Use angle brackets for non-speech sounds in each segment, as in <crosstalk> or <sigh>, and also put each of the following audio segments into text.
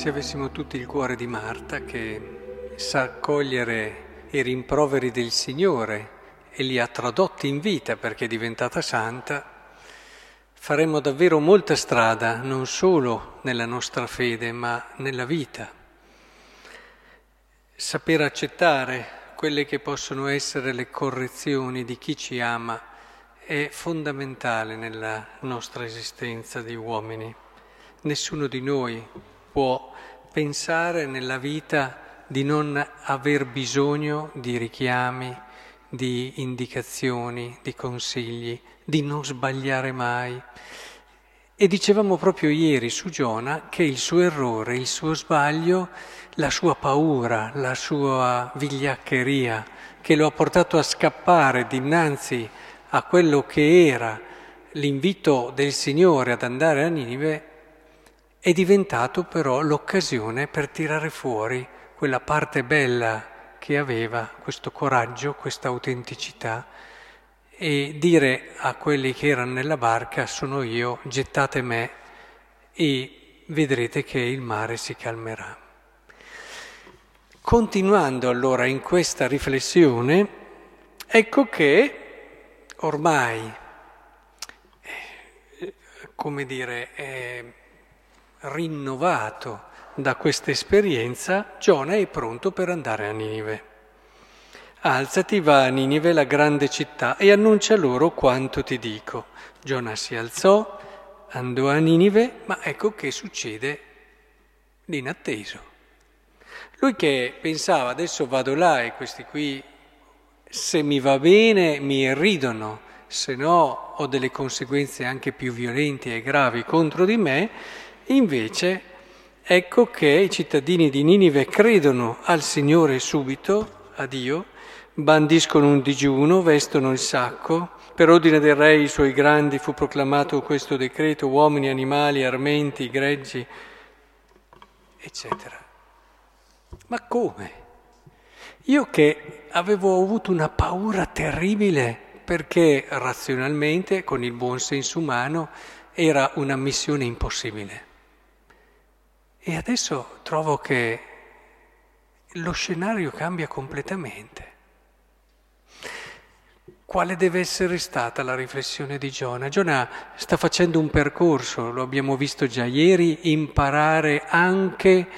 Se avessimo tutti il cuore di Marta che sa accogliere i rimproveri del Signore e li ha tradotti in vita perché è diventata santa, faremmo davvero molta strada, non solo nella nostra fede, ma nella vita. Saper accettare quelle che possono essere le correzioni di chi ci ama è fondamentale nella nostra esistenza di uomini. Nessuno di noi può pensare nella vita di non aver bisogno di richiami, di indicazioni, di consigli, di non sbagliare mai. E dicevamo proprio ieri su Giona che il suo errore, il suo sbaglio, la sua paura, la sua vigliaccheria, che lo ha portato a scappare dinanzi a quello che era l'invito del Signore ad andare a Ninive, è diventato però l'occasione per tirare fuori quella parte bella che aveva, questo coraggio, questa autenticità e dire a quelli che erano nella barca sono io, gettate me e vedrete che il mare si calmerà. Continuando allora in questa riflessione, ecco che ormai, eh, come dire, eh, rinnovato da questa esperienza, Giona è pronto per andare a Ninive. Alzati, va a Ninive, la grande città, e annuncia loro quanto ti dico. Giona si alzò, andò a Ninive, ma ecco che succede l'inatteso. Lui che pensava adesso vado là e questi qui, se mi va bene, mi irridono, se no ho delle conseguenze anche più violenti e gravi contro di me, Invece ecco che i cittadini di Ninive credono al Signore subito, a Dio, bandiscono un digiuno, vestono il sacco, per ordine del re i suoi grandi fu proclamato questo decreto, uomini, animali, armenti, greggi, eccetera. Ma come? Io che avevo avuto una paura terribile perché razionalmente, con il buon senso umano, era una missione impossibile. E adesso trovo che lo scenario cambia completamente. Quale deve essere stata la riflessione di Giona? Giona sta facendo un percorso, lo abbiamo visto già ieri, imparare anche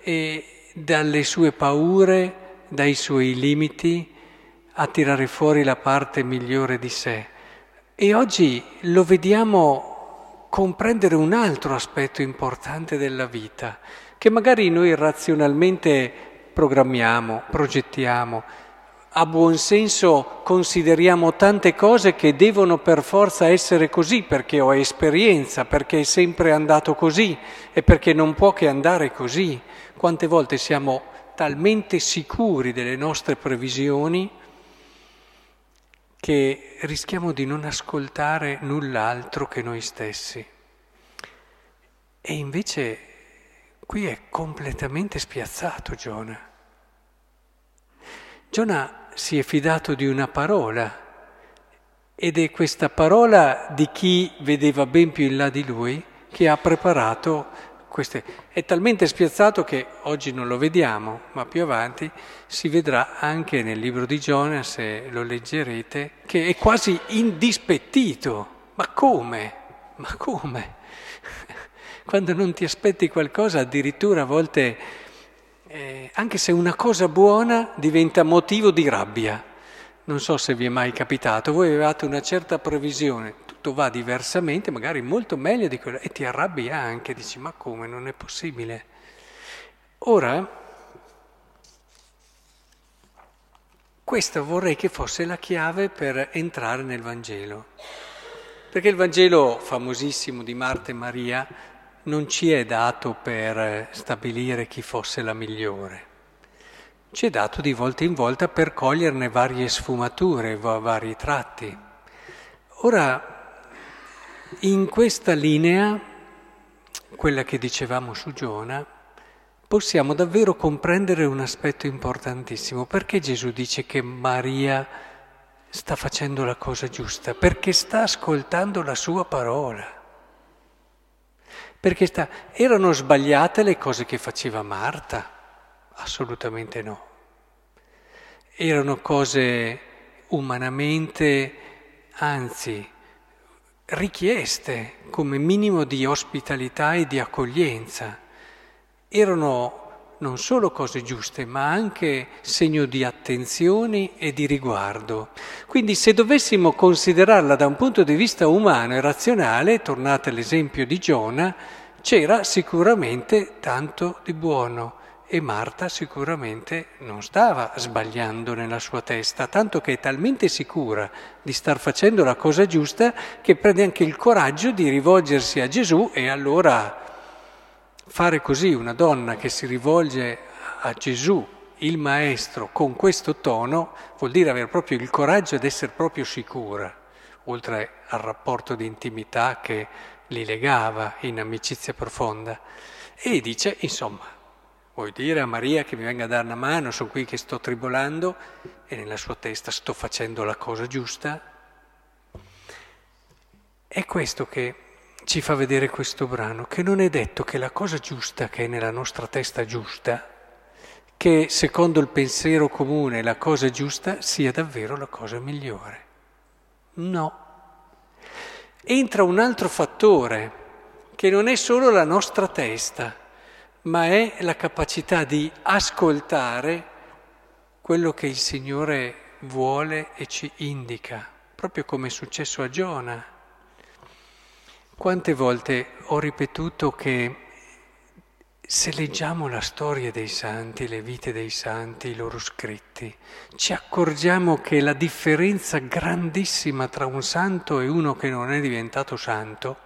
eh, dalle sue paure, dai suoi limiti, a tirare fuori la parte migliore di sé. E oggi lo vediamo comprendere un altro aspetto importante della vita, che magari noi razionalmente programmiamo, progettiamo, a buon senso consideriamo tante cose che devono per forza essere così perché ho esperienza, perché è sempre andato così e perché non può che andare così. Quante volte siamo talmente sicuri delle nostre previsioni che rischiamo di non ascoltare null'altro che noi stessi. E invece qui è completamente spiazzato Giona. Giona si è fidato di una parola ed è questa parola di chi vedeva ben più in là di lui che ha preparato queste, è talmente spiazzato che oggi non lo vediamo, ma più avanti si vedrà anche nel libro di Giona, se lo leggerete, che è quasi indispettito. Ma come? Ma come? <laughs> Quando non ti aspetti qualcosa, addirittura a volte, eh, anche se una cosa buona diventa motivo di rabbia. Non so se vi è mai capitato, voi avevate una certa previsione, tutto va diversamente, magari molto meglio di quello, e ti arrabbi anche, dici ma come, non è possibile. Ora, questa vorrei che fosse la chiave per entrare nel Vangelo, perché il Vangelo famosissimo di Marta e Maria non ci è dato per stabilire chi fosse la migliore ci è dato di volta in volta per coglierne varie sfumature, vari tratti. Ora, in questa linea, quella che dicevamo su Giona, possiamo davvero comprendere un aspetto importantissimo. Perché Gesù dice che Maria sta facendo la cosa giusta? Perché sta ascoltando la sua parola. Perché sta, erano sbagliate le cose che faceva Marta? Assolutamente no. Erano cose umanamente, anzi, richieste come minimo di ospitalità e di accoglienza. Erano non solo cose giuste, ma anche segno di attenzione e di riguardo. Quindi se dovessimo considerarla da un punto di vista umano e razionale, tornate all'esempio di Giona, c'era sicuramente tanto di buono e Marta sicuramente non stava sbagliando nella sua testa, tanto che è talmente sicura di star facendo la cosa giusta che prende anche il coraggio di rivolgersi a Gesù e allora fare così una donna che si rivolge a Gesù, il Maestro, con questo tono, vuol dire avere proprio il coraggio ed essere proprio sicura, oltre al rapporto di intimità che li legava in amicizia profonda. E dice, insomma, vuoi dire a Maria che mi venga a dare una mano, sono qui che sto tribolando e nella sua testa sto facendo la cosa giusta? È questo che ci fa vedere questo brano, che non è detto che la cosa giusta che è nella nostra testa giusta, che secondo il pensiero comune la cosa giusta sia davvero la cosa migliore. No. Entra un altro fattore, che non è solo la nostra testa, ma è la capacità di ascoltare quello che il Signore vuole e ci indica, proprio come è successo a Giona. Quante volte ho ripetuto che se leggiamo la storia dei santi, le vite dei santi, i loro scritti, ci accorgiamo che la differenza grandissima tra un santo e uno che non è diventato santo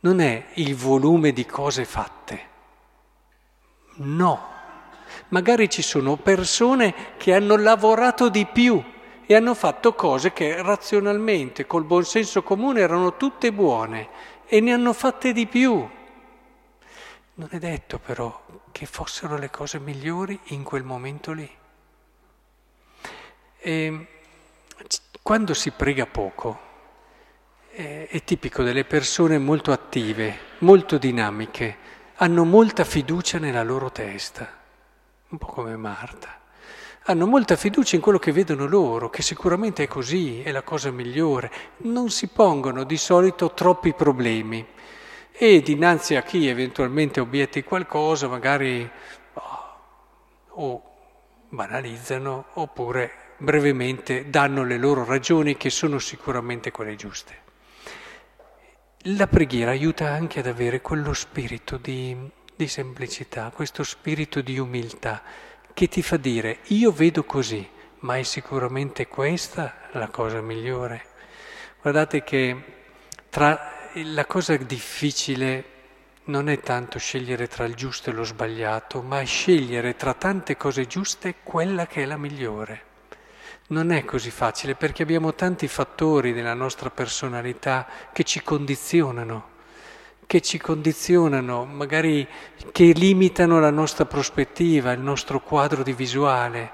non è il volume di cose fatte. No, magari ci sono persone che hanno lavorato di più e hanno fatto cose che razionalmente, col buon senso comune, erano tutte buone e ne hanno fatte di più. Non è detto però che fossero le cose migliori in quel momento lì. E quando si prega poco, è tipico delle persone molto attive, molto dinamiche, hanno molta fiducia nella loro testa, un po' come Marta hanno molta fiducia in quello che vedono loro, che sicuramente è così, è la cosa migliore. Non si pongono di solito troppi problemi e dinanzi a chi eventualmente obietti qualcosa magari oh, o banalizzano oppure brevemente danno le loro ragioni che sono sicuramente quelle giuste. La preghiera aiuta anche ad avere quello spirito di, di semplicità, questo spirito di umiltà che ti fa dire io vedo così, ma è sicuramente questa la cosa migliore. Guardate che tra, la cosa difficile non è tanto scegliere tra il giusto e lo sbagliato, ma scegliere tra tante cose giuste quella che è la migliore. Non è così facile perché abbiamo tanti fattori nella nostra personalità che ci condizionano che ci condizionano, magari che limitano la nostra prospettiva, il nostro quadro di visuale.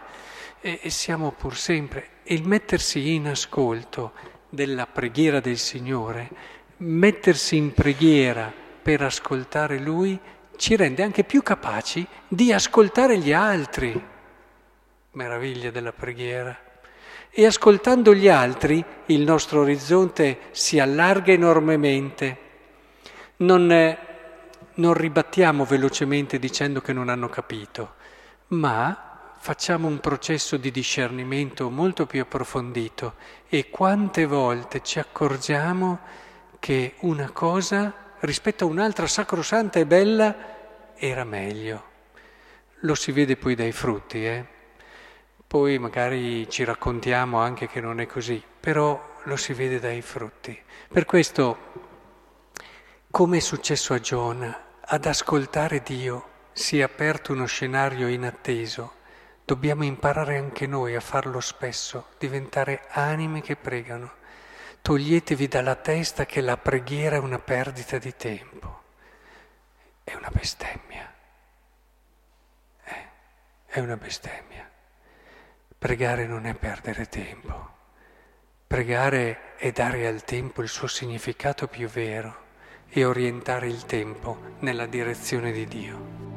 E, e siamo pur sempre. Il mettersi in ascolto della preghiera del Signore, mettersi in preghiera per ascoltare Lui, ci rende anche più capaci di ascoltare gli altri. Meraviglia della preghiera. E ascoltando gli altri il nostro orizzonte si allarga enormemente non, non ribattiamo velocemente dicendo che non hanno capito, ma facciamo un processo di discernimento molto più approfondito e quante volte ci accorgiamo che una cosa rispetto a un'altra sacrosanta e bella era meglio. Lo si vede poi dai frutti, eh? Poi magari ci raccontiamo anche che non è così, però lo si vede dai frutti. Per questo come è successo a Giona, ad ascoltare Dio si è aperto uno scenario inatteso. Dobbiamo imparare anche noi a farlo spesso, diventare anime che pregano. Toglietevi dalla testa che la preghiera è una perdita di tempo. È una bestemmia. Eh, è una bestemmia. Pregare non è perdere tempo. Pregare è dare al tempo il suo significato più vero e orientare il tempo nella direzione di Dio.